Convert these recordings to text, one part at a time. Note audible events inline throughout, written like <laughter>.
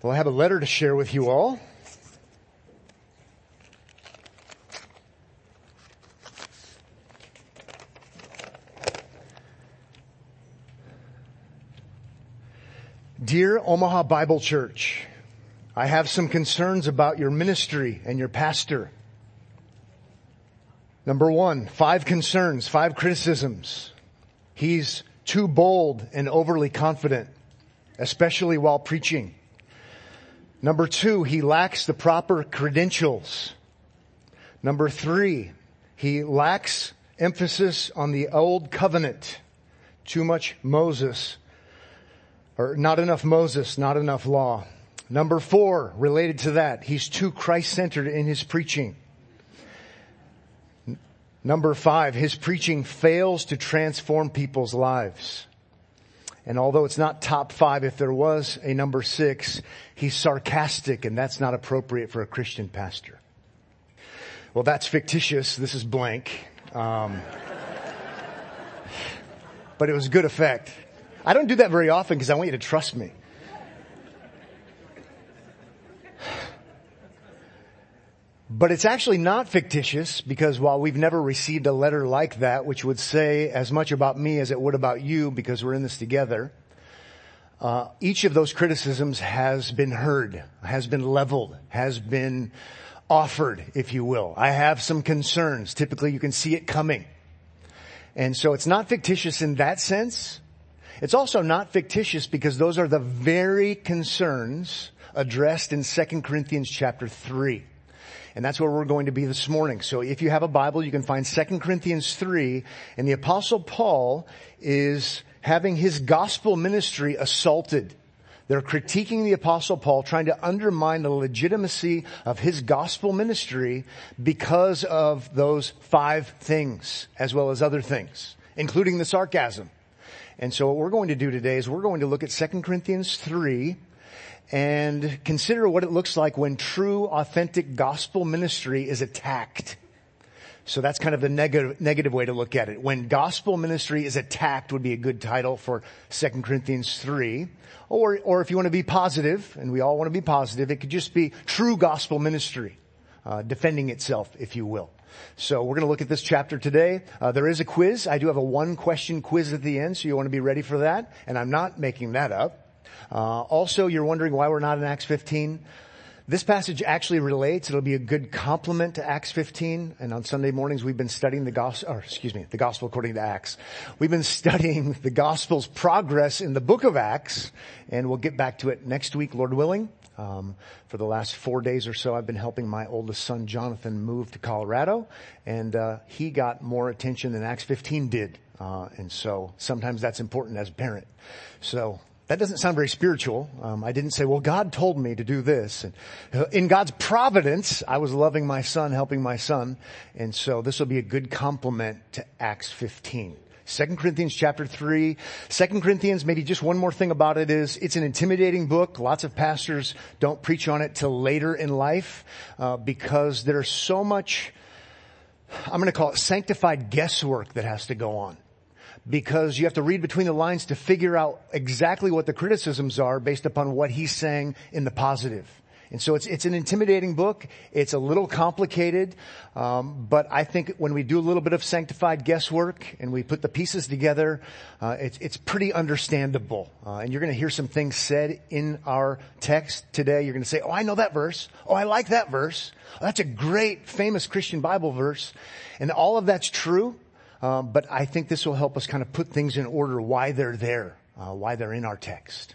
Well, I have a letter to share with you all. Dear Omaha Bible Church, I have some concerns about your ministry and your pastor. Number one, five concerns, five criticisms. He's too bold and overly confident, especially while preaching. Number two, he lacks the proper credentials. Number three, he lacks emphasis on the old covenant. Too much Moses or not enough Moses, not enough law. Number four, related to that, he's too Christ-centered in his preaching. Number five, his preaching fails to transform people's lives. And although it's not top five, if there was a number six, he's sarcastic and that's not appropriate for a Christian pastor. Well, that's fictitious. This is blank. Um, but it was good effect. I don't do that very often because I want you to trust me. But it's actually not fictitious because while we've never received a letter like that, which would say as much about me as it would about you because we're in this together, uh, each of those criticisms has been heard, has been leveled, has been offered, if you will. I have some concerns. Typically you can see it coming. And so it's not fictitious in that sense, it's also not fictitious because those are the very concerns addressed in 2 Corinthians chapter 3. And that's where we're going to be this morning. So if you have a Bible, you can find 2 Corinthians 3 and the apostle Paul is having his gospel ministry assaulted. They're critiquing the apostle Paul, trying to undermine the legitimacy of his gospel ministry because of those five things, as well as other things, including the sarcasm. And so what we're going to do today is we're going to look at 2 Corinthians 3 and consider what it looks like when true, authentic gospel ministry is attacked. So that's kind of the negative, negative way to look at it. When gospel ministry is attacked would be a good title for 2 Corinthians 3. Or, or if you want to be positive, and we all want to be positive, it could just be true gospel ministry, uh, defending itself, if you will. So we're going to look at this chapter today. Uh, there is a quiz. I do have a one question quiz at the end, so you want to be ready for that. And I'm not making that up. Uh, also, you're wondering why we're not in Acts 15. This passage actually relates. It'll be a good complement to Acts 15. And on Sunday mornings, we've been studying the gospel, or excuse me, the gospel according to Acts. We've been <laughs> studying the gospel's progress in the book of Acts, and we'll get back to it next week, Lord willing. Um, for the last four days or so, I've been helping my oldest son, Jonathan, move to Colorado, and uh, he got more attention than Acts 15 did. Uh, and so sometimes that's important as a parent. So that doesn't sound very spiritual. Um, I didn't say, well, God told me to do this. And uh, in God's providence, I was loving my son, helping my son. And so this will be a good complement to Acts 15. 2 Corinthians chapter 3. 2 Corinthians, maybe just one more thing about it is it's an intimidating book. Lots of pastors don't preach on it till later in life uh, because there's so much, I'm going to call it sanctified guesswork that has to go on because you have to read between the lines to figure out exactly what the criticisms are based upon what he's saying in the positive. And so it's it's an intimidating book. It's a little complicated, um, but I think when we do a little bit of sanctified guesswork and we put the pieces together, uh, it's it's pretty understandable. Uh, and you're going to hear some things said in our text today. You're going to say, "Oh, I know that verse. Oh, I like that verse. Oh, that's a great, famous Christian Bible verse," and all of that's true. Um, but I think this will help us kind of put things in order why they're there, uh, why they're in our text.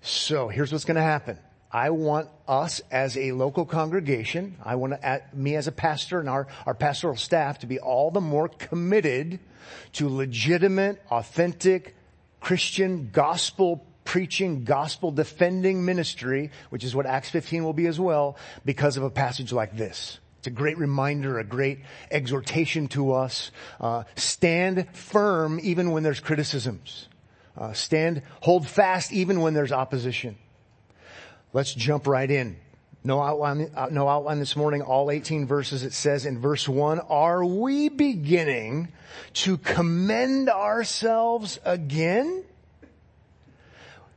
So here's what's going to happen. I want us as a local congregation, I want to, me as a pastor and our, our pastoral staff to be all the more committed to legitimate, authentic, Christian, gospel preaching, gospel defending ministry, which is what Acts 15 will be as well, because of a passage like this. It's a great reminder, a great exhortation to us. Uh, stand firm even when there's criticisms. Uh, stand, hold fast even when there's opposition. Let's jump right in. No outline, uh, no outline this morning, all 18 verses. It says in verse 1, are we beginning to commend ourselves again?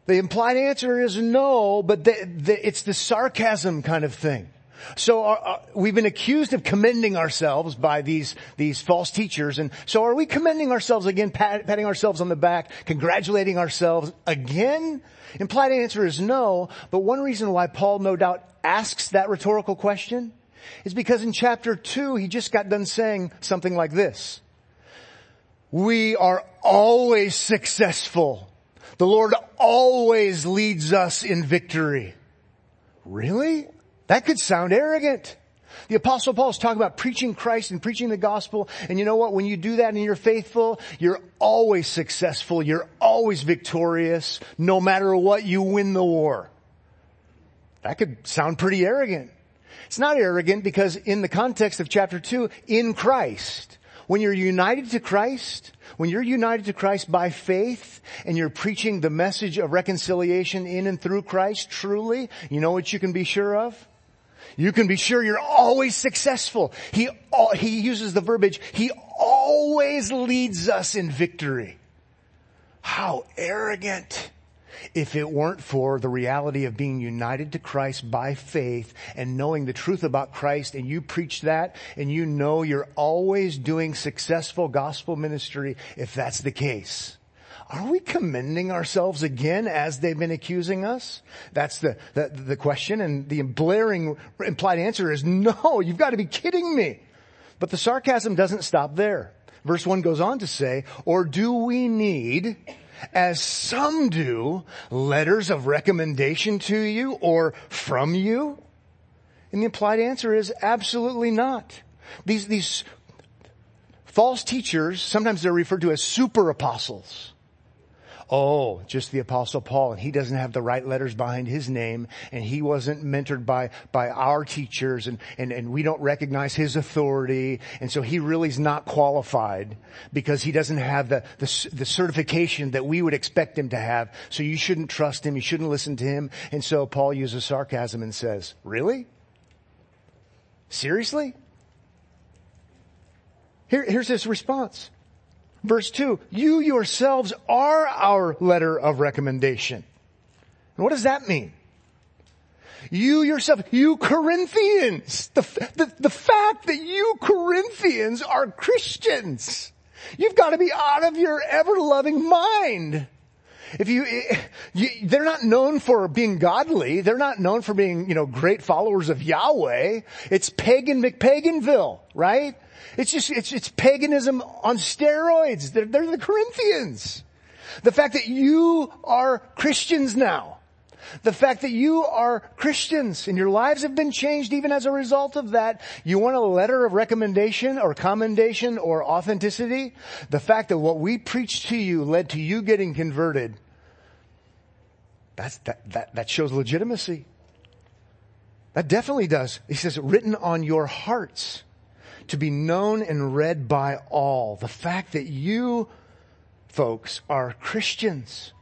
The implied answer is no, but the, the, it's the sarcasm kind of thing. So uh, uh, we've been accused of commending ourselves by these, these false teachers. And so are we commending ourselves again, pat, patting ourselves on the back, congratulating ourselves again? Implied answer is no, but one reason why Paul no doubt asks that rhetorical question is because in chapter two, he just got done saying something like this. We are always successful. The Lord always leads us in victory. Really? That could sound arrogant. The apostle Paul is talking about preaching Christ and preaching the gospel. And you know what? When you do that and you're faithful, you're always successful. You're always victorious. No matter what, you win the war. That could sound pretty arrogant. It's not arrogant because in the context of chapter two, in Christ, when you're united to Christ, when you're united to Christ by faith and you're preaching the message of reconciliation in and through Christ truly, you know what you can be sure of? You can be sure you're always successful. He, he uses the verbiage, he always leads us in victory. How arrogant if it weren't for the reality of being united to Christ by faith and knowing the truth about Christ and you preach that and you know you're always doing successful gospel ministry if that's the case. Are we commending ourselves again as they've been accusing us? That's the, the, the question and the blaring implied answer is no, you've got to be kidding me. But the sarcasm doesn't stop there. Verse one goes on to say, or do we need as some do, letters of recommendation to you or from you? And the implied answer is absolutely not. These, these false teachers, sometimes they're referred to as super apostles oh, just the apostle Paul and he doesn't have the right letters behind his name and he wasn't mentored by, by our teachers and, and, and we don't recognize his authority. And so he really is not qualified because he doesn't have the, the, the certification that we would expect him to have. So you shouldn't trust him. You shouldn't listen to him. And so Paul uses sarcasm and says, really? Seriously? Here, here's his response. Verse 2, you yourselves are our letter of recommendation. And what does that mean? You yourself, you Corinthians, the, the, the fact that you Corinthians are Christians, you've got to be out of your ever-loving mind. If you, you, they're not known for being godly. They're not known for being, you know, great followers of Yahweh. It's pagan McPaganville, right? It's just, it's, it's paganism on steroids. They're, they're the Corinthians. The fact that you are Christians now. The fact that you are Christians and your lives have been changed even as a result of that. You want a letter of recommendation or commendation or authenticity? The fact that what we preached to you led to you getting converted. That's, that, that, that shows legitimacy. That definitely does. He says, written on your hearts to be known and read by all. The fact that you folks are Christians.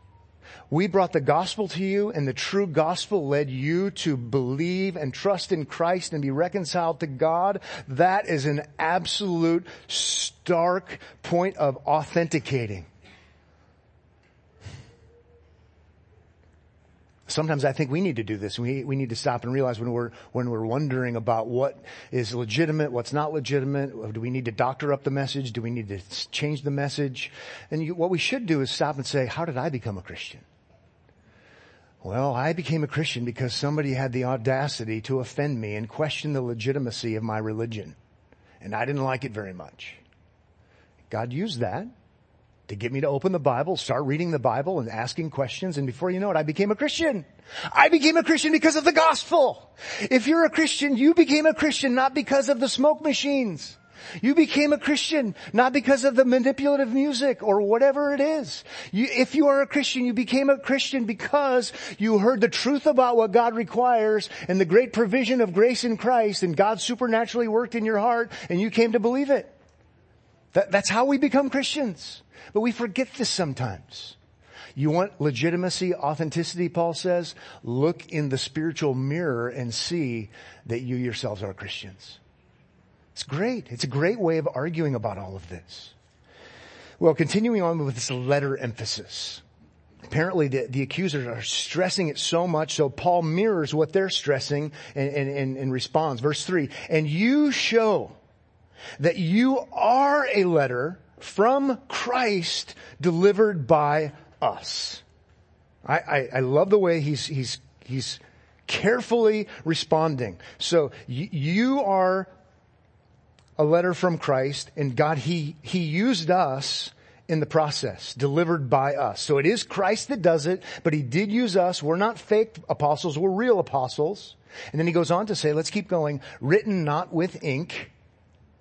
We brought the gospel to you and the true gospel led you to believe and trust in Christ and be reconciled to God. That is an absolute stark point of authenticating. Sometimes I think we need to do this. We, we need to stop and realize when we're, when we're wondering about what is legitimate, what's not legitimate. Uh, do we need to doctor up the message? Do we need to change the message? And you, what we should do is stop and say, how did I become a Christian? Well, I became a Christian because somebody had the audacity to offend me and question the legitimacy of my religion. And I didn't like it very much. God used that to get me to open the Bible, start reading the Bible and asking questions. And before you know it, I became a Christian. I became a Christian because of the gospel. If you're a Christian, you became a Christian not because of the smoke machines. You became a Christian not because of the manipulative music or whatever it is. You, if you are a Christian, you became a Christian because you heard the truth about what God requires and the great provision of grace in Christ and God supernaturally worked in your heart and you came to believe it. That, that's how we become Christians. But we forget this sometimes. You want legitimacy, authenticity, Paul says? Look in the spiritual mirror and see that you yourselves are Christians. It's great. It's a great way of arguing about all of this. Well, continuing on with this letter emphasis. apparently the, the accusers are stressing it so much, so Paul mirrors what they're stressing and, and, and, and responds. Verse three, and you show that you are a letter from Christ delivered by us. I, I, I love the way he's, he's, he's carefully responding. So y- you are a letter from Christ and God, He, He used us in the process, delivered by us. So it is Christ that does it, but He did use us. We're not fake apostles, we're real apostles. And then He goes on to say, let's keep going, written not with ink.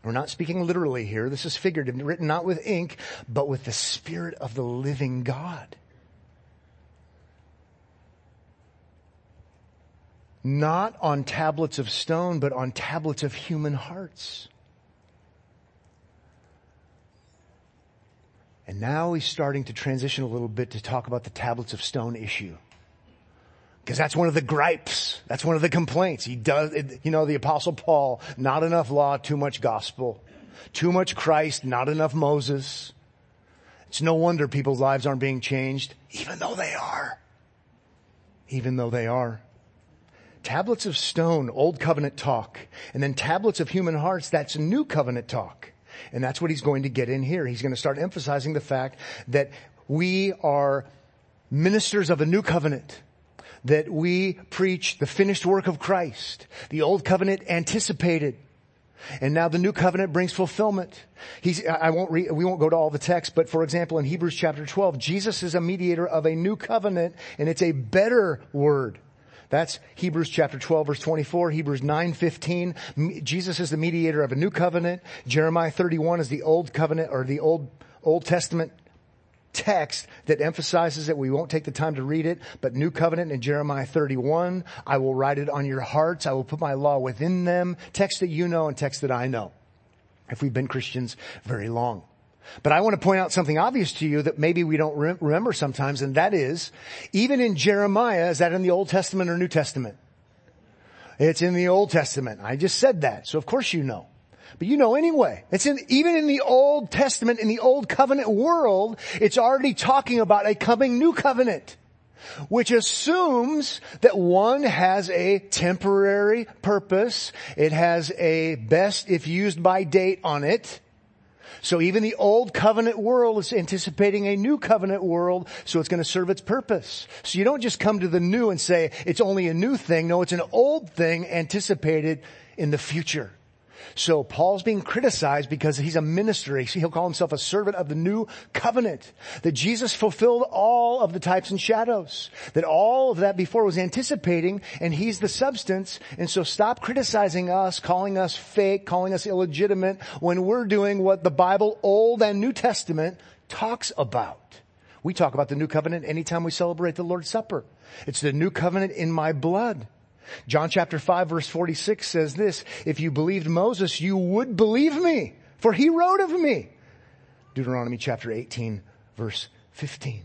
We're not speaking literally here. This is figurative, written not with ink, but with the Spirit of the living God. Not on tablets of stone, but on tablets of human hearts. And now he's starting to transition a little bit to talk about the tablets of stone issue. Because that's one of the gripes. That's one of the complaints. He does, you know, the apostle Paul, not enough law, too much gospel. Too much Christ, not enough Moses. It's no wonder people's lives aren't being changed, even though they are. Even though they are. Tablets of stone, old covenant talk. And then tablets of human hearts, that's new covenant talk. And that's what he's going to get in here. He's going to start emphasizing the fact that we are ministers of a new covenant. That we preach the finished work of Christ. The old covenant anticipated. And now the new covenant brings fulfillment. He's, I won't read, we won't go to all the text, but for example, in Hebrews chapter 12, Jesus is a mediator of a new covenant and it's a better word. That's Hebrews chapter 12 verse 24, Hebrews 9:15. Jesus is the mediator of a new covenant. Jeremiah 31 is the old covenant or the old Old Testament text that emphasizes it. We won't take the time to read it, but new covenant in Jeremiah 31. I will write it on your hearts. I will put my law within them. Text that you know and text that I know. If we've been Christians very long. But I want to point out something obvious to you that maybe we don't re- remember sometimes, and that is, even in Jeremiah, is that in the Old Testament or New Testament? It's in the Old Testament. I just said that, so of course you know. But you know anyway. It's in, even in the Old Testament, in the Old Covenant world, it's already talking about a coming new covenant. Which assumes that one has a temporary purpose. It has a best if used by date on it. So even the old covenant world is anticipating a new covenant world, so it's going to serve its purpose. So you don't just come to the new and say it's only a new thing. No, it's an old thing anticipated in the future. So Paul's being criticized because he's a minister. He'll call himself a servant of the new covenant. That Jesus fulfilled all of the types and shadows. That all of that before was anticipating and he's the substance. And so stop criticizing us, calling us fake, calling us illegitimate when we're doing what the Bible, Old and New Testament talks about. We talk about the new covenant anytime we celebrate the Lord's Supper. It's the new covenant in my blood. John chapter 5 verse 46 says this, if you believed Moses, you would believe me, for he wrote of me. Deuteronomy chapter 18 verse 15.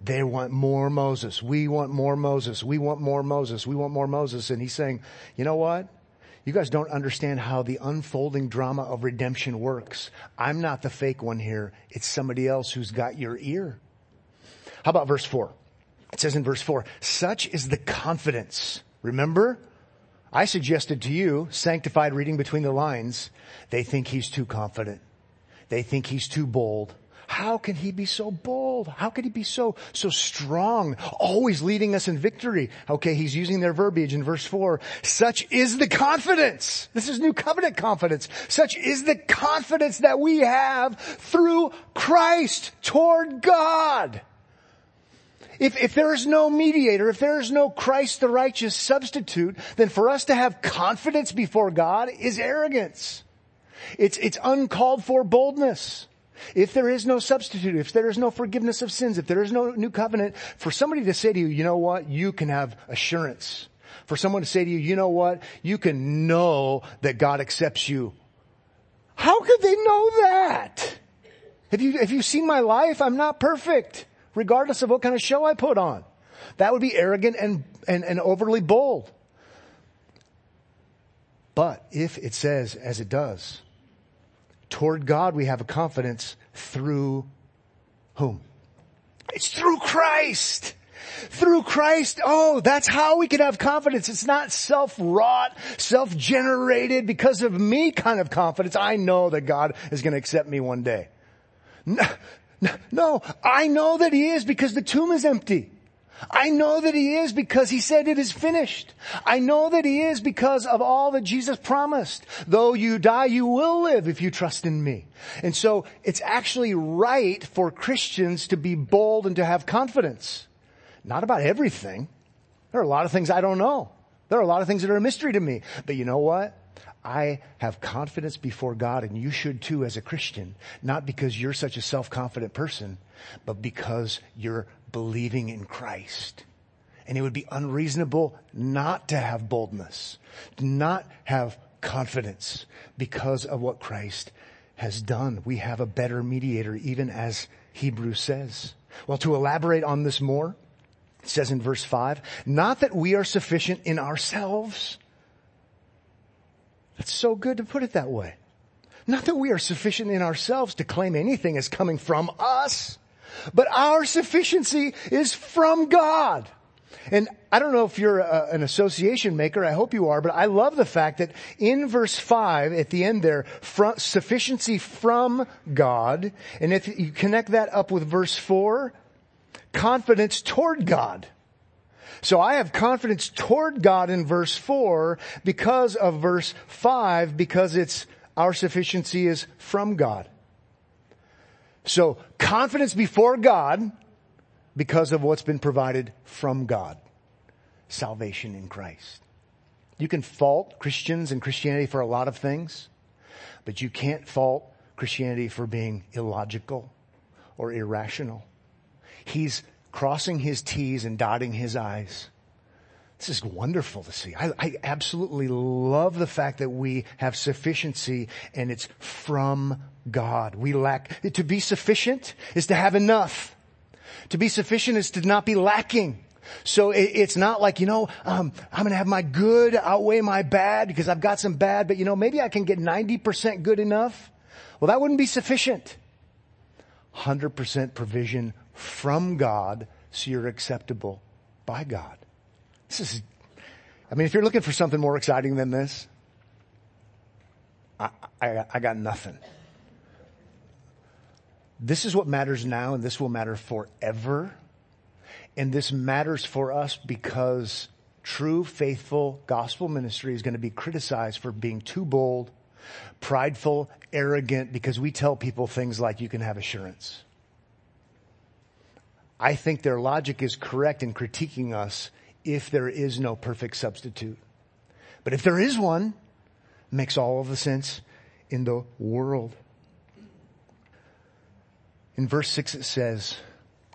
They want more Moses. We want more Moses. We want more Moses. We want more Moses. And he's saying, you know what? You guys don't understand how the unfolding drama of redemption works. I'm not the fake one here. It's somebody else who's got your ear. How about verse four? It says in verse four, such is the confidence Remember? I suggested to you, sanctified reading between the lines, they think he's too confident. They think he's too bold. How can he be so bold? How can he be so, so strong? Always leading us in victory. Okay, he's using their verbiage in verse four. Such is the confidence. This is new covenant confidence. Such is the confidence that we have through Christ toward God. If, if there is no mediator, if there is no Christ the righteous substitute, then for us to have confidence before God is arrogance. It's, it's uncalled for boldness. If there is no substitute, if there is no forgiveness of sins, if there is no new covenant, for somebody to say to you, you know what, you can have assurance. For someone to say to you, you know what, you can know that God accepts you. How could they know that? Have you, have you seen my life? I'm not perfect regardless of what kind of show I put on. That would be arrogant and, and, and overly bold. But if it says, as it does, toward God we have a confidence through whom? It's through Christ. Through Christ, oh, that's how we can have confidence. It's not self-wrought, self-generated because of me kind of confidence. I know that God is going to accept me one day. No, I know that He is because the tomb is empty. I know that He is because He said it is finished. I know that He is because of all that Jesus promised. Though you die, you will live if you trust in me. And so it's actually right for Christians to be bold and to have confidence. Not about everything. There are a lot of things I don't know. There are a lot of things that are a mystery to me. But you know what? I have confidence before God and you should too as a Christian, not because you're such a self-confident person, but because you're believing in Christ. And it would be unreasonable not to have boldness, not have confidence because of what Christ has done. We have a better mediator, even as Hebrews says. Well, to elaborate on this more, it says in verse five, not that we are sufficient in ourselves. That's so good to put it that way. Not that we are sufficient in ourselves to claim anything as coming from us, but our sufficiency is from God. And I don't know if you're a, an association maker. I hope you are, but I love the fact that in verse five, at the end there, sufficiency from God. And if you connect that up with verse four, confidence toward God. So I have confidence toward God in verse 4 because of verse 5 because it's our sufficiency is from God. So confidence before God because of what's been provided from God. Salvation in Christ. You can fault Christians and Christianity for a lot of things, but you can't fault Christianity for being illogical or irrational. He's crossing his T's and dotting his I's. This is wonderful to see. I, I, absolutely love the fact that we have sufficiency and it's from God. We lack, to be sufficient is to have enough. To be sufficient is to not be lacking. So it, it's not like, you know, um, I'm going to have my good outweigh my bad because I've got some bad, but you know, maybe I can get 90% good enough. Well, that wouldn't be sufficient. 100% provision from God so you're acceptable by God. This is, I mean, if you're looking for something more exciting than this, I, I, I got nothing. This is what matters now and this will matter forever. And this matters for us because true, faithful gospel ministry is going to be criticized for being too bold, prideful, arrogant, because we tell people things like you can have assurance. I think their logic is correct in critiquing us if there is no perfect substitute. But if there is one, makes all of the sense in the world. In verse six it says,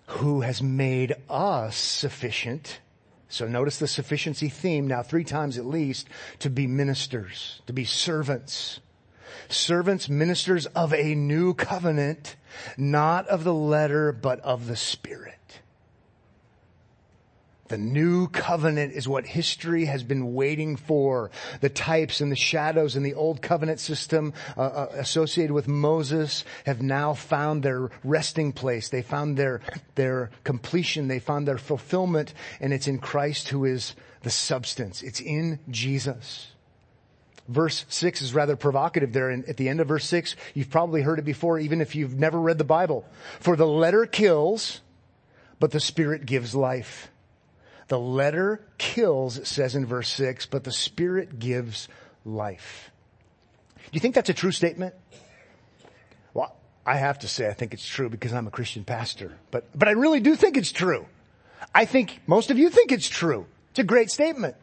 who has made us sufficient. So notice the sufficiency theme now three times at least to be ministers, to be servants. Servants, ministers of a new covenant, not of the letter, but of the spirit. The new covenant is what history has been waiting for. The types and the shadows in the old covenant system uh, uh, associated with Moses have now found their resting place. They found their, their completion. They found their fulfillment and it's in Christ who is the substance. It's in Jesus. Verse 6 is rather provocative there. And at the end of verse 6, you've probably heard it before, even if you've never read the Bible. For the letter kills, but the Spirit gives life. The letter kills, it says in verse 6, but the Spirit gives life. Do you think that's a true statement? Well, I have to say I think it's true because I'm a Christian pastor, but, but I really do think it's true. I think most of you think it's true. It's a great statement.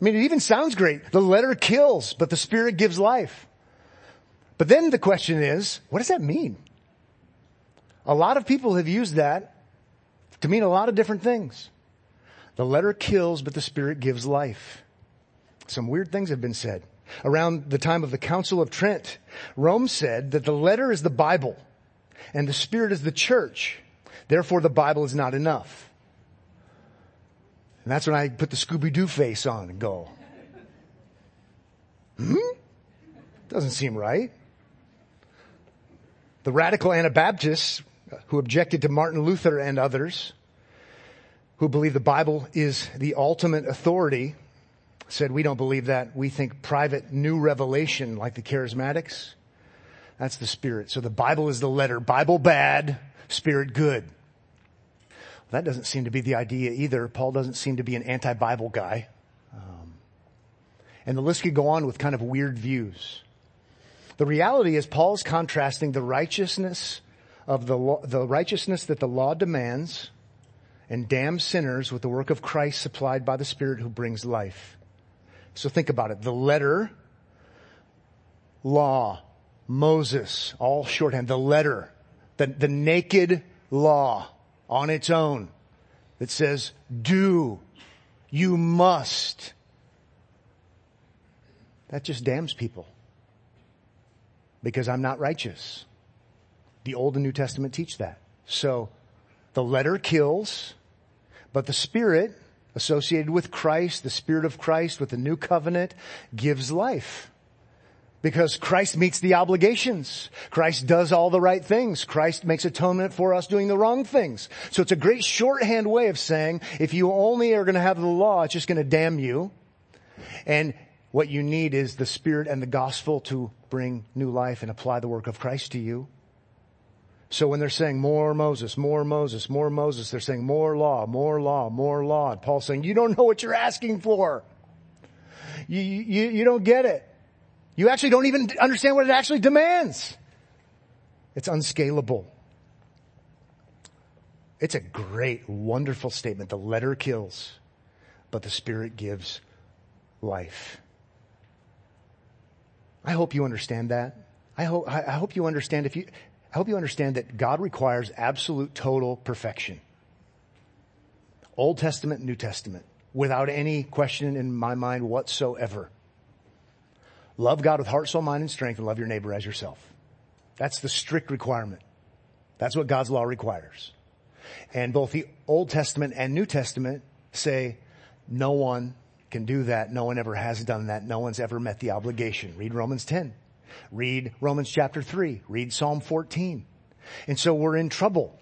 I mean, it even sounds great. The letter kills, but the Spirit gives life. But then the question is, what does that mean? A lot of people have used that to mean a lot of different things. The letter kills, but the spirit gives life. Some weird things have been said. Around the time of the Council of Trent, Rome said that the letter is the Bible and the spirit is the church. Therefore the Bible is not enough. And that's when I put the Scooby-Doo face on and go, hmm? Doesn't seem right. The radical Anabaptists who objected to Martin Luther and others, who believe the Bible is the ultimate authority, said, we don't believe that. We think private new revelation like the charismatics, that's the spirit. So the Bible is the letter. Bible bad, spirit good. That doesn't seem to be the idea either. Paul doesn't seem to be an anti-Bible guy. Um, and the list could go on with kind of weird views. The reality is Paul's contrasting the righteousness of the, law, the righteousness that the law demands and damns sinners with the work of Christ supplied by the Spirit who brings life. So think about it. The letter, law, Moses, all shorthand, the letter, the, the naked law on its own that says, do, you must. That just damns people. Because I'm not righteous. The Old and New Testament teach that. So, the letter kills, but the Spirit associated with Christ, the Spirit of Christ with the new covenant gives life. Because Christ meets the obligations. Christ does all the right things. Christ makes atonement for us doing the wrong things. So it's a great shorthand way of saying, if you only are going to have the law, it's just going to damn you. And what you need is the Spirit and the gospel to bring new life and apply the work of Christ to you. So when they're saying more Moses, more Moses, more Moses, they're saying more law, more law, more law. And Paul's saying, you don't know what you're asking for. You, you, you don't get it. You actually don't even understand what it actually demands. It's unscalable. It's a great, wonderful statement. The letter kills, but the spirit gives life. I hope you understand that. I hope, I hope you understand if you, I hope you understand that God requires absolute total perfection. Old Testament, New Testament, without any question in my mind whatsoever. Love God with heart, soul, mind, and strength and love your neighbor as yourself. That's the strict requirement. That's what God's law requires. And both the Old Testament and New Testament say no one can do that. No one ever has done that. No one's ever met the obligation. Read Romans 10. Read Romans chapter 3. Read Psalm 14. And so we're in trouble.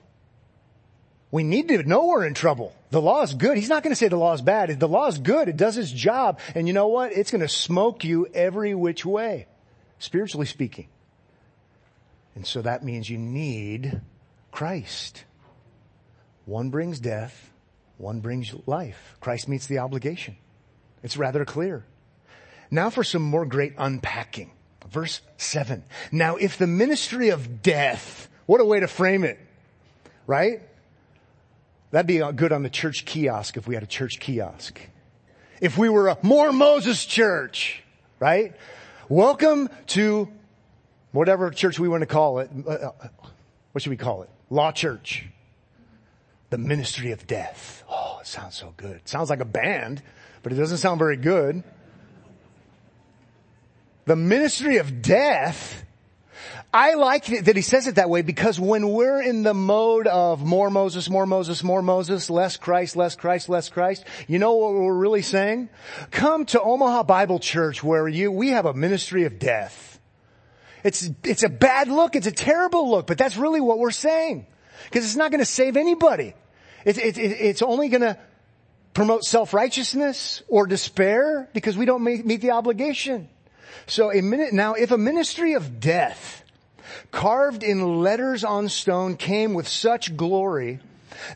We need to know we're in trouble. The law is good. He's not going to say the law is bad. The law is good. It does its job. And you know what? It's going to smoke you every which way, spiritually speaking. And so that means you need Christ. One brings death. One brings life. Christ meets the obligation. It's rather clear. Now for some more great unpacking. Verse 7. Now if the ministry of death, what a way to frame it, right? That'd be good on the church kiosk if we had a church kiosk. If we were a more Moses church, right? Welcome to whatever church we want to call it. Uh, uh, what should we call it? Law church. The ministry of death. Oh, it sounds so good. It sounds like a band, but it doesn't sound very good the ministry of death, I like that he says it that way because when we're in the mode of more Moses, more Moses, more Moses, less Christ, less Christ, less Christ, you know what we're really saying? Come to Omaha Bible Church where you, we have a ministry of death. It's, it's a bad look. It's a terrible look, but that's really what we're saying. Because it's not going to save anybody. It, it, it, it's only going to promote self-righteousness or despair because we don't meet the obligation. So a minute, now if a ministry of death carved in letters on stone came with such glory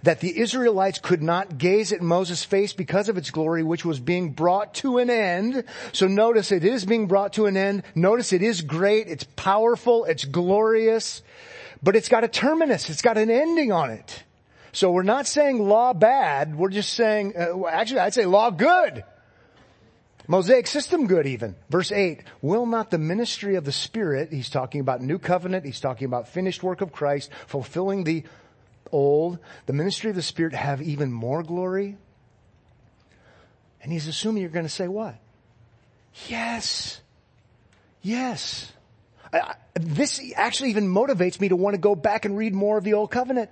that the Israelites could not gaze at Moses' face because of its glory, which was being brought to an end. So notice it is being brought to an end. Notice it is great. It's powerful. It's glorious, but it's got a terminus. It's got an ending on it. So we're not saying law bad. We're just saying, uh, actually I'd say law good. Mosaic system good even. Verse 8, will not the ministry of the Spirit, he's talking about new covenant, he's talking about finished work of Christ, fulfilling the old, the ministry of the Spirit have even more glory? And he's assuming you're going to say what? Yes. Yes. I, this actually even motivates me to want to go back and read more of the old covenant.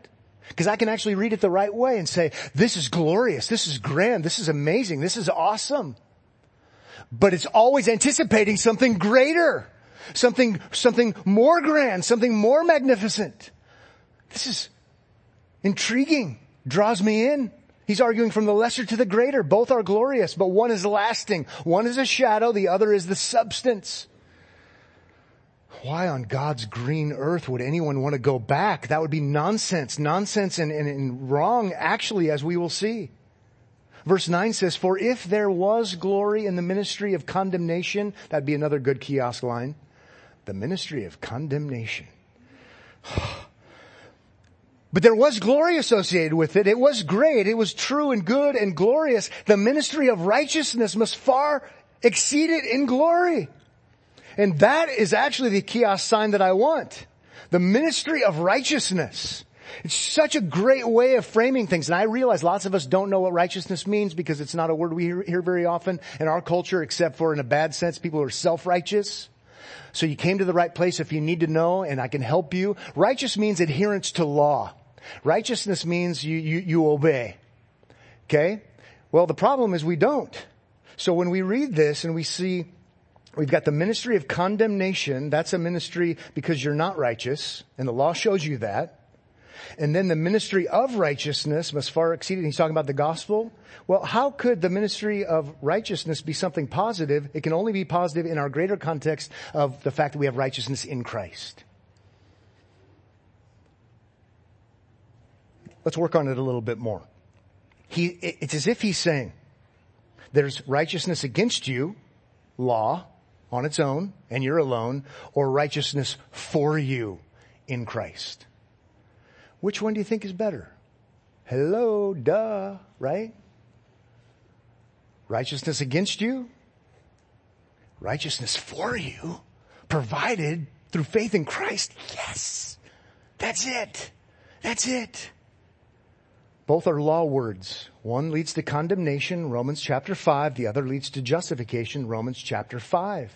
Because I can actually read it the right way and say, this is glorious, this is grand, this is amazing, this is awesome but it's always anticipating something greater, something, something more grand, something more magnificent. This is intriguing, draws me in. He's arguing from the lesser to the greater. Both are glorious, but one is lasting. One is a shadow, the other is the substance. Why on God's green earth would anyone want to go back? That would be nonsense. Nonsense and, and, and wrong, actually, as we will see. Verse 9 says, For if there was glory in the ministry of condemnation, that'd be another good kiosk line. The ministry of condemnation. <sighs> But there was glory associated with it. It was great. It was true and good and glorious. The ministry of righteousness must far exceed it in glory. And that is actually the kiosk sign that I want. The ministry of righteousness. It's such a great way of framing things. And I realize lots of us don't know what righteousness means because it's not a word we hear, hear very often in our culture except for in a bad sense, people are self-righteous. So you came to the right place if you need to know and I can help you. Righteous means adherence to law. Righteousness means you, you, you obey. Okay? Well, the problem is we don't. So when we read this and we see We've got the ministry of condemnation. That's a ministry because you're not righteous, and the law shows you that. And then the ministry of righteousness must far exceed it. He's talking about the gospel. Well, how could the ministry of righteousness be something positive? It can only be positive in our greater context of the fact that we have righteousness in Christ. Let's work on it a little bit more. He, it's as if he's saying, there's righteousness against you, law, on its own, and you're alone, or righteousness for you in Christ. Which one do you think is better? Hello, duh, right? Righteousness against you? Righteousness for you? Provided through faith in Christ? Yes! That's it! That's it! Both are law words. One leads to condemnation, Romans chapter 5. The other leads to justification, Romans chapter 5.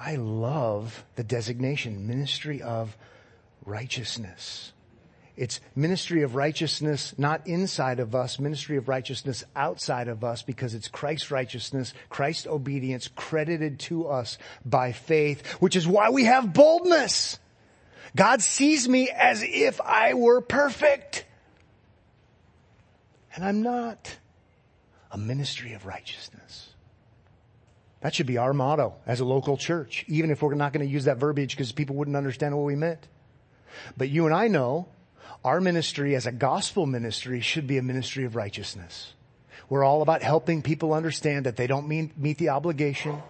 I love the designation, ministry of righteousness. It's ministry of righteousness not inside of us, ministry of righteousness outside of us because it's Christ's righteousness, Christ's obedience credited to us by faith, which is why we have boldness. God sees me as if I were perfect. And I'm not. A ministry of righteousness. That should be our motto as a local church, even if we're not going to use that verbiage because people wouldn't understand what we meant. But you and I know our ministry as a gospel ministry should be a ministry of righteousness. We're all about helping people understand that they don't mean, meet the obligation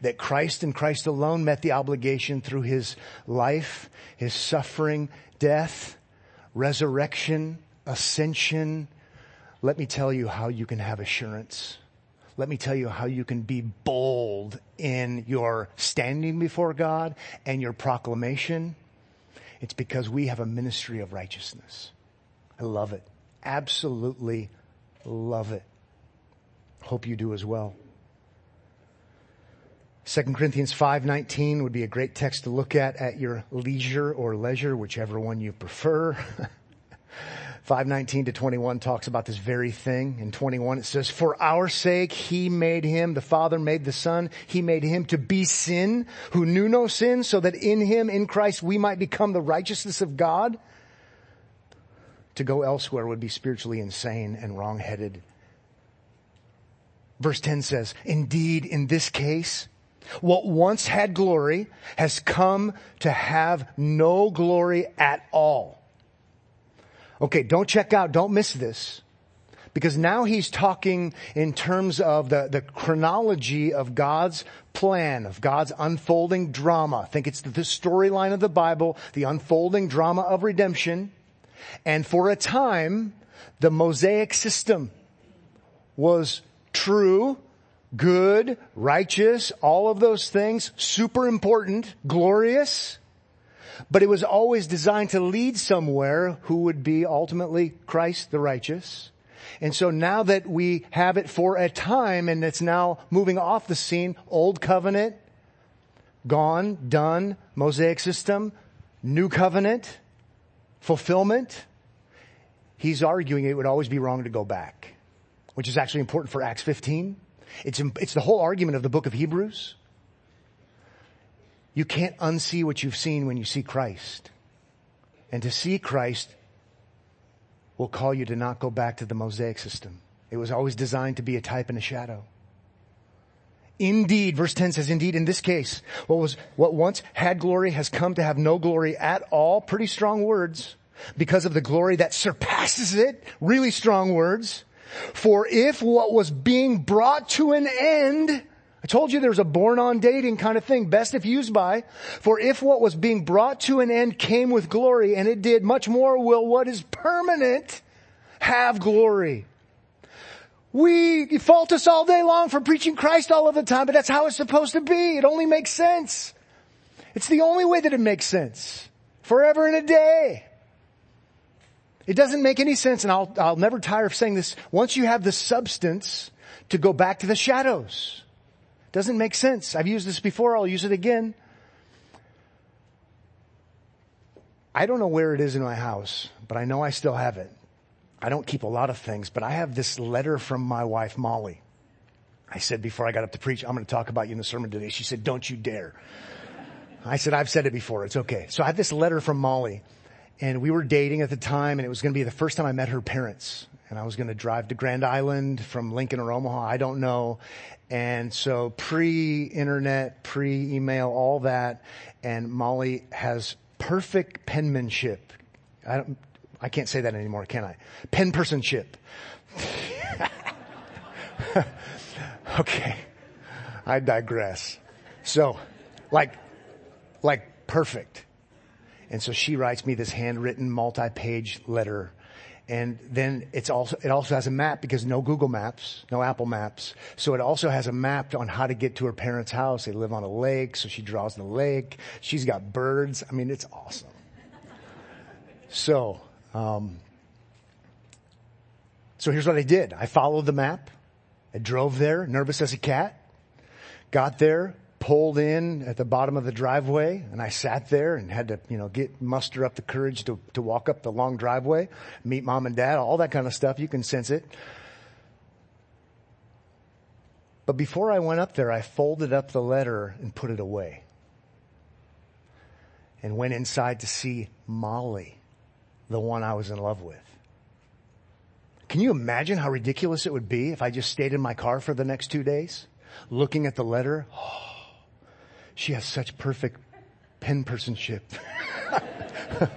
that Christ and Christ alone met the obligation through his life, his suffering, death, resurrection, ascension. Let me tell you how you can have assurance. Let me tell you how you can be bold in your standing before God and your proclamation. It's because we have a ministry of righteousness. I love it. Absolutely love it. Hope you do as well. 2 Corinthians 5:19 would be a great text to look at at your leisure or leisure, whichever one you prefer. <laughs> 519 to 21 talks about this very thing. In 21 it says, For our sake he made him, the Father made the Son, he made him to be sin, who knew no sin, so that in him, in Christ, we might become the righteousness of God. To go elsewhere would be spiritually insane and wrongheaded. Verse 10 says, Indeed, in this case, what once had glory has come to have no glory at all. Okay, don't check out, don't miss this. Because now he's talking in terms of the, the chronology of God's plan, of God's unfolding drama. I think it's the, the storyline of the Bible, the unfolding drama of redemption. And for a time, the Mosaic system was true, good, righteous, all of those things, super important, glorious, but it was always designed to lead somewhere who would be ultimately Christ the righteous. And so now that we have it for a time and it's now moving off the scene, old covenant, gone, done, Mosaic system, new covenant, fulfillment, he's arguing it would always be wrong to go back, which is actually important for Acts 15 it's, it's the whole argument of the book of Hebrews. You can't unsee what you've seen when you see Christ. And to see Christ will call you to not go back to the Mosaic system. It was always designed to be a type and a shadow. Indeed, verse 10 says, indeed, in this case, what was, what once had glory has come to have no glory at all. Pretty strong words. Because of the glory that surpasses it. Really strong words. For if what was being brought to an end, I told you there's a born on dating kind of thing, best if used by. For if what was being brought to an end came with glory, and it did, much more will what is permanent have glory. We fault us all day long for preaching Christ all of the time, but that's how it's supposed to be. It only makes sense. It's the only way that it makes sense. Forever and a day. It doesn't make any sense, and I'll, I'll never tire of saying this, once you have the substance to go back to the shadows. Doesn't make sense. I've used this before, I'll use it again. I don't know where it is in my house, but I know I still have it. I don't keep a lot of things, but I have this letter from my wife, Molly. I said before I got up to preach, I'm going to talk about you in the sermon today. She said, don't you dare. I said, I've said it before. It's okay. So I had this letter from Molly and we were dating at the time and it was going to be the first time I met her parents. And I was going to drive to Grand Island from Lincoln or Omaha. I don't know. And so pre-internet, pre-email, all that. And Molly has perfect penmanship. I don't, I can't say that anymore, can I? Pen personship. <laughs> okay. I digress. So, like, like perfect. And so she writes me this handwritten multi-page letter. And then it's also, it also has a map because no Google Maps, no Apple Maps. So it also has a map on how to get to her parents' house. They live on a lake, so she draws the lake. She's got birds. I mean, it's awesome. So, um, so here's what I did. I followed the map. I drove there, nervous as a cat. Got there, pulled in at the bottom of the driveway, and I sat there and had to, you know, get muster up the courage to to walk up the long driveway, meet mom and dad, all that kind of stuff. You can sense it. But before I went up there, I folded up the letter and put it away. And went inside to see Molly the one I was in love with. Can you imagine how ridiculous it would be if I just stayed in my car for the next two days looking at the letter? Oh, she has such perfect pen personship. <laughs>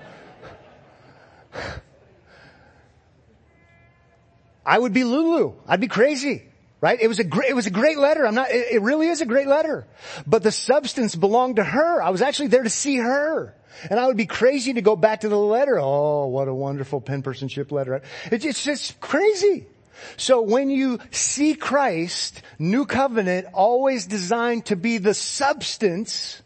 I would be Lulu. I'd be crazy. Right? It was a great, it was a great letter. I'm not, it, it really is a great letter. But the substance belonged to her. I was actually there to see her. And I would be crazy to go back to the letter. Oh, what a wonderful pen personship letter. It's, it's just crazy. So when you see Christ, new covenant, always designed to be the substance,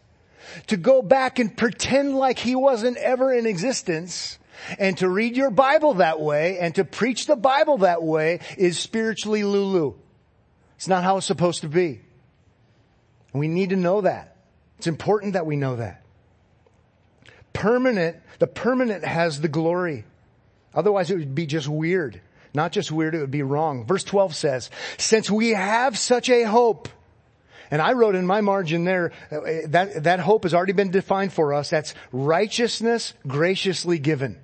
to go back and pretend like he wasn't ever in existence, and to read your Bible that way, and to preach the Bible that way is spiritually Lulu. It's not how it's supposed to be. We need to know that. It's important that we know that permanent, the permanent has the glory. Otherwise it would be just weird. Not just weird, it would be wrong. Verse 12 says, since we have such a hope, and I wrote in my margin there, uh, that, that hope has already been defined for us. That's righteousness graciously given.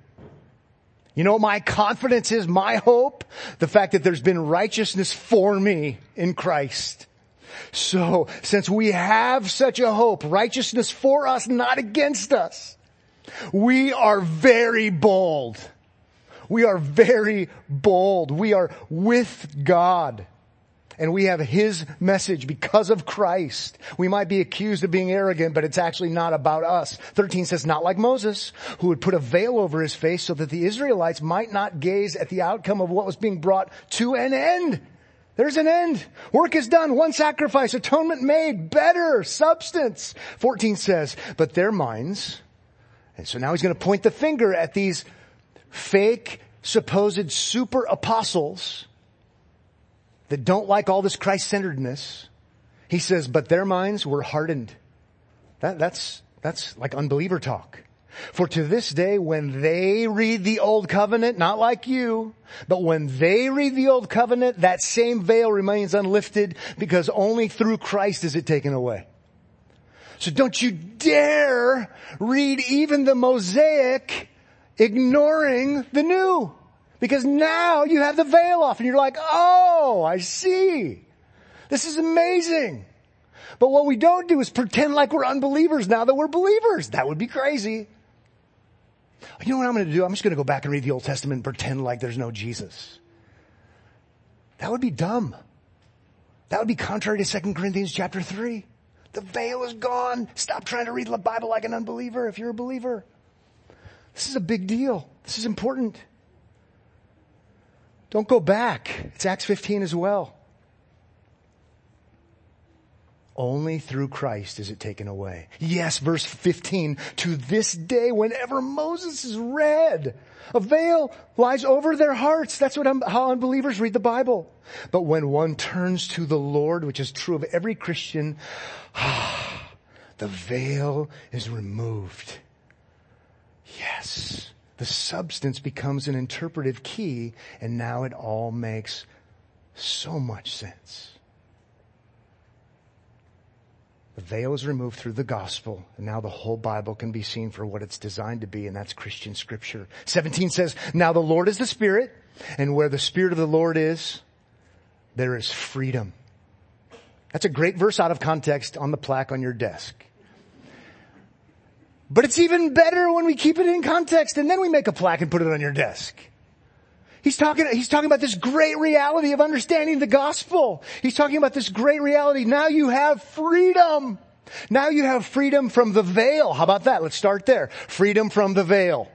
You know my confidence is? My hope? The fact that there's been righteousness for me in Christ. So, since we have such a hope, righteousness for us, not against us, we are very bold. We are very bold. We are with God. And we have His message because of Christ. We might be accused of being arrogant, but it's actually not about us. 13 says, not like Moses, who would put a veil over his face so that the Israelites might not gaze at the outcome of what was being brought to an end. There's an end. Work is done. One sacrifice, atonement made, better, substance. 14 says, but their minds and so now he's going to point the finger at these fake, supposed super apostles that don't like all this Christ-centeredness. He says, but their minds were hardened. That, that's, that's like unbeliever talk. For to this day, when they read the old covenant, not like you, but when they read the old covenant, that same veil remains unlifted because only through Christ is it taken away. So don't you dare read even the Mosaic ignoring the new. Because now you have the veil off and you're like, oh, I see. This is amazing. But what we don't do is pretend like we're unbelievers now that we're believers. That would be crazy. You know what I'm going to do? I'm just going to go back and read the Old Testament and pretend like there's no Jesus. That would be dumb. That would be contrary to 2 Corinthians chapter 3. The veil is gone. Stop trying to read the Bible like an unbeliever if you're a believer. This is a big deal. This is important. Don't go back. It's Acts 15 as well. Only through Christ is it taken away. Yes, verse 15, to this day, whenever Moses is read, a veil lies over their hearts. That's what how unbelievers read the Bible. But when one turns to the Lord, which is true of every Christian, <sighs> the veil is removed. Yes. The substance becomes an interpretive key and now it all makes so much sense. The veil is removed through the gospel, and now the whole Bible can be seen for what it's designed to be, and that's Christian scripture. 17 says, Now the Lord is the Spirit, and where the Spirit of the Lord is, there is freedom. That's a great verse out of context on the plaque on your desk. But it's even better when we keep it in context and then we make a plaque and put it on your desk. He's talking, he's talking about this great reality of understanding the gospel. He's talking about this great reality. Now you have freedom. Now you have freedom from the veil. How about that? Let's start there. Freedom from the veil.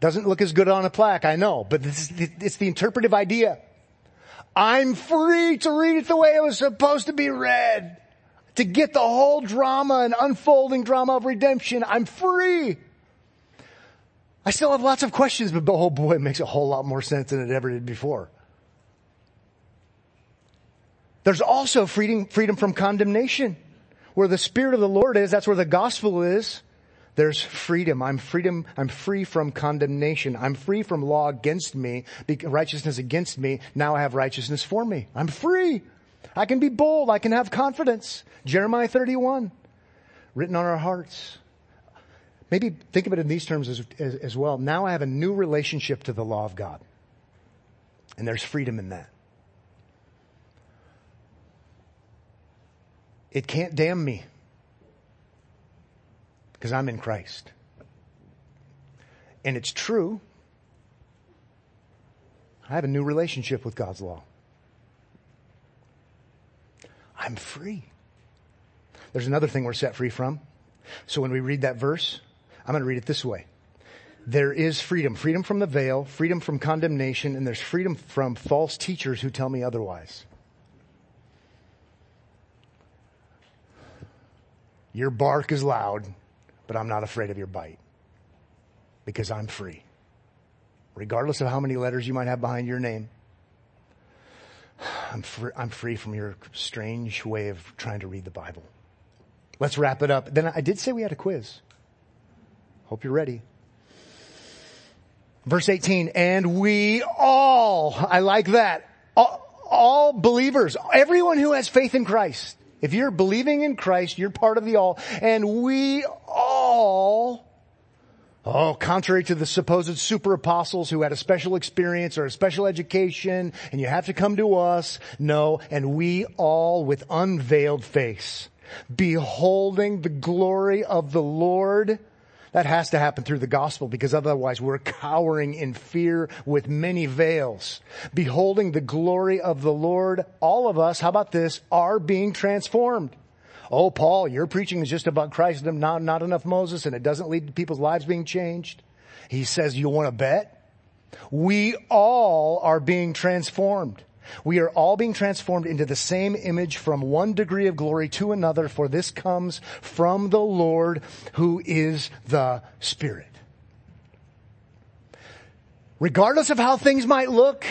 Doesn't look as good on a plaque, I know, but this is, it's the interpretive idea. I'm free to read it the way it was supposed to be read. To get the whole drama and unfolding drama of redemption. I'm free. I still have lots of questions, but oh boy, it makes a whole lot more sense than it ever did before. There's also freedom, freedom from condemnation. Where the Spirit of the Lord is, that's where the gospel is. There's freedom. I'm freedom. I'm free from condemnation. I'm free from law against me, righteousness against me. Now I have righteousness for me. I'm free. I can be bold. I can have confidence. Jeremiah 31, written on our hearts. Maybe think of it in these terms as, as, as, well. Now I have a new relationship to the law of God. And there's freedom in that. It can't damn me because I'm in Christ. And it's true. I have a new relationship with God's law. I'm free. There's another thing we're set free from. So when we read that verse, I'm going to read it this way. There is freedom. Freedom from the veil, freedom from condemnation, and there's freedom from false teachers who tell me otherwise. Your bark is loud, but I'm not afraid of your bite because I'm free. Regardless of how many letters you might have behind your name, I'm free, I'm free from your strange way of trying to read the Bible. Let's wrap it up. Then I did say we had a quiz. Hope you're ready. Verse 18, and we all, I like that, all, all, believers, everyone who has faith in Christ. If you're believing in Christ, you're part of the all. And we all, oh, contrary to the supposed super apostles who had a special experience or a special education and you have to come to us. No, and we all with unveiled face, beholding the glory of the Lord, that has to happen through the gospel because otherwise we're cowering in fear with many veils. Beholding the glory of the Lord, all of us, how about this, are being transformed. Oh, Paul, your preaching is just about Christ, not, not enough Moses, and it doesn't lead to people's lives being changed. He says, you want to bet? We all are being transformed. We are all being transformed into the same image from one degree of glory to another, for this comes from the Lord who is the Spirit. Regardless of how things might look,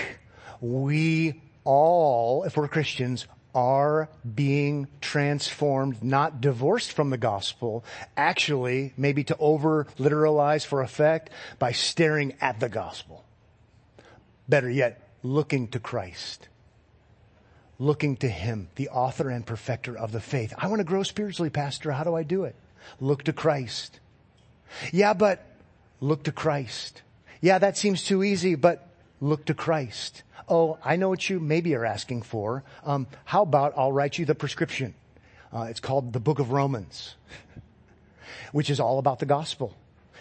we all, if we're Christians, are being transformed, not divorced from the gospel, actually, maybe to over literalize for effect, by staring at the gospel. Better yet, looking to Christ. Looking to Him, the author and perfecter of the faith. I want to grow spiritually, Pastor. How do I do it? Look to Christ. Yeah, but look to Christ. Yeah, that seems too easy, but look to Christ. Oh, I know what you maybe are asking for. Um, how about I'll write you the prescription? Uh, it's called the Book of Romans, <laughs> which is all about the gospel.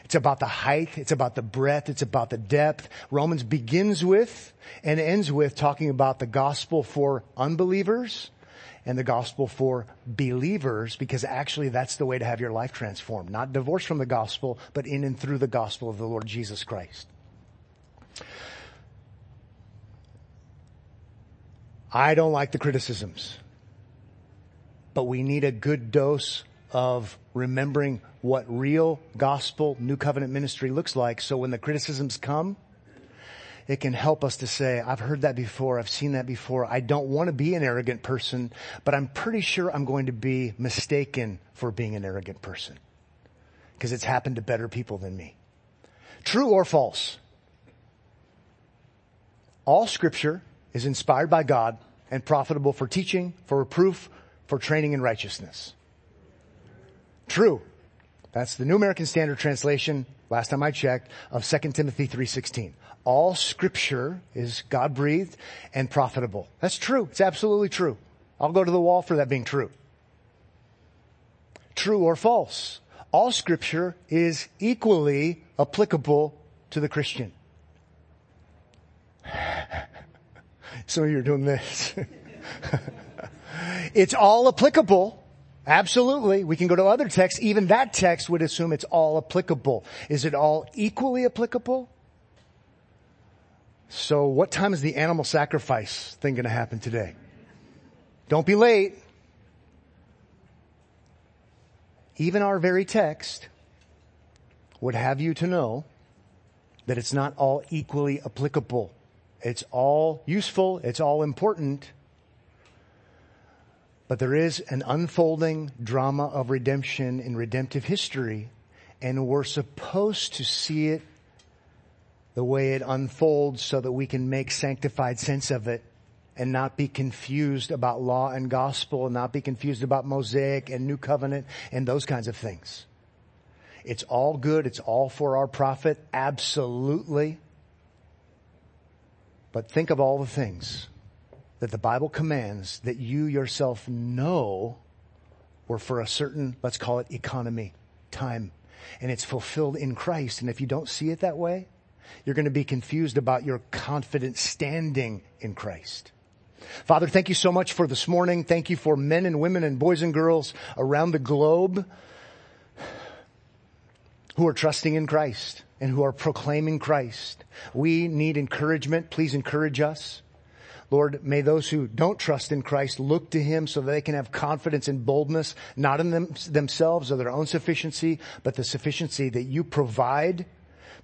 It's about the height. It's about the breadth. It's about the depth. Romans begins with and ends with talking about the gospel for unbelievers and the gospel for believers because actually that's the way to have your life transformed. Not divorced from the gospel, but in and through the gospel of the Lord Jesus Christ. I don't like the criticisms, but we need a good dose of remembering what real gospel new covenant ministry looks like. So when the criticisms come, it can help us to say, I've heard that before. I've seen that before. I don't want to be an arrogant person, but I'm pretty sure I'm going to be mistaken for being an arrogant person because it's happened to better people than me. True or false? All scripture is inspired by God and profitable for teaching, for reproof, for training in righteousness. True. That's the New American Standard Translation, last time I checked, of 2 Timothy 3.16. All scripture is God breathed and profitable. That's true. It's absolutely true. I'll go to the wall for that being true. True or false? All scripture is equally applicable to the Christian. Some of you are doing this. <laughs> it's all applicable. Absolutely. We can go to other texts. Even that text would assume it's all applicable. Is it all equally applicable? So what time is the animal sacrifice thing going to happen today? Don't be late. Even our very text would have you to know that it's not all equally applicable. It's all useful. It's all important. But there is an unfolding drama of redemption in redemptive history, and we're supposed to see it the way it unfolds so that we can make sanctified sense of it and not be confused about law and gospel and not be confused about Mosaic and New Covenant and those kinds of things. It's all good. It's all for our profit. Absolutely. But think of all the things that the Bible commands that you yourself know were for a certain, let's call it economy, time. And it's fulfilled in Christ. And if you don't see it that way, you're going to be confused about your confident standing in Christ. Father, thank you so much for this morning. Thank you for men and women and boys and girls around the globe who are trusting in Christ and who are proclaiming Christ. We need encouragement. Please encourage us. Lord, may those who don't trust in Christ look to Him so that they can have confidence and boldness, not in them, themselves or their own sufficiency, but the sufficiency that you provide.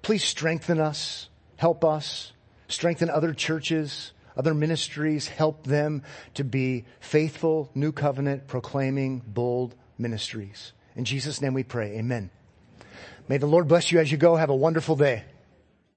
Please strengthen us, help us, strengthen other churches, other ministries, help them to be faithful, new covenant, proclaiming, bold ministries. In Jesus' name we pray. Amen. May the Lord bless you as you go. Have a wonderful day.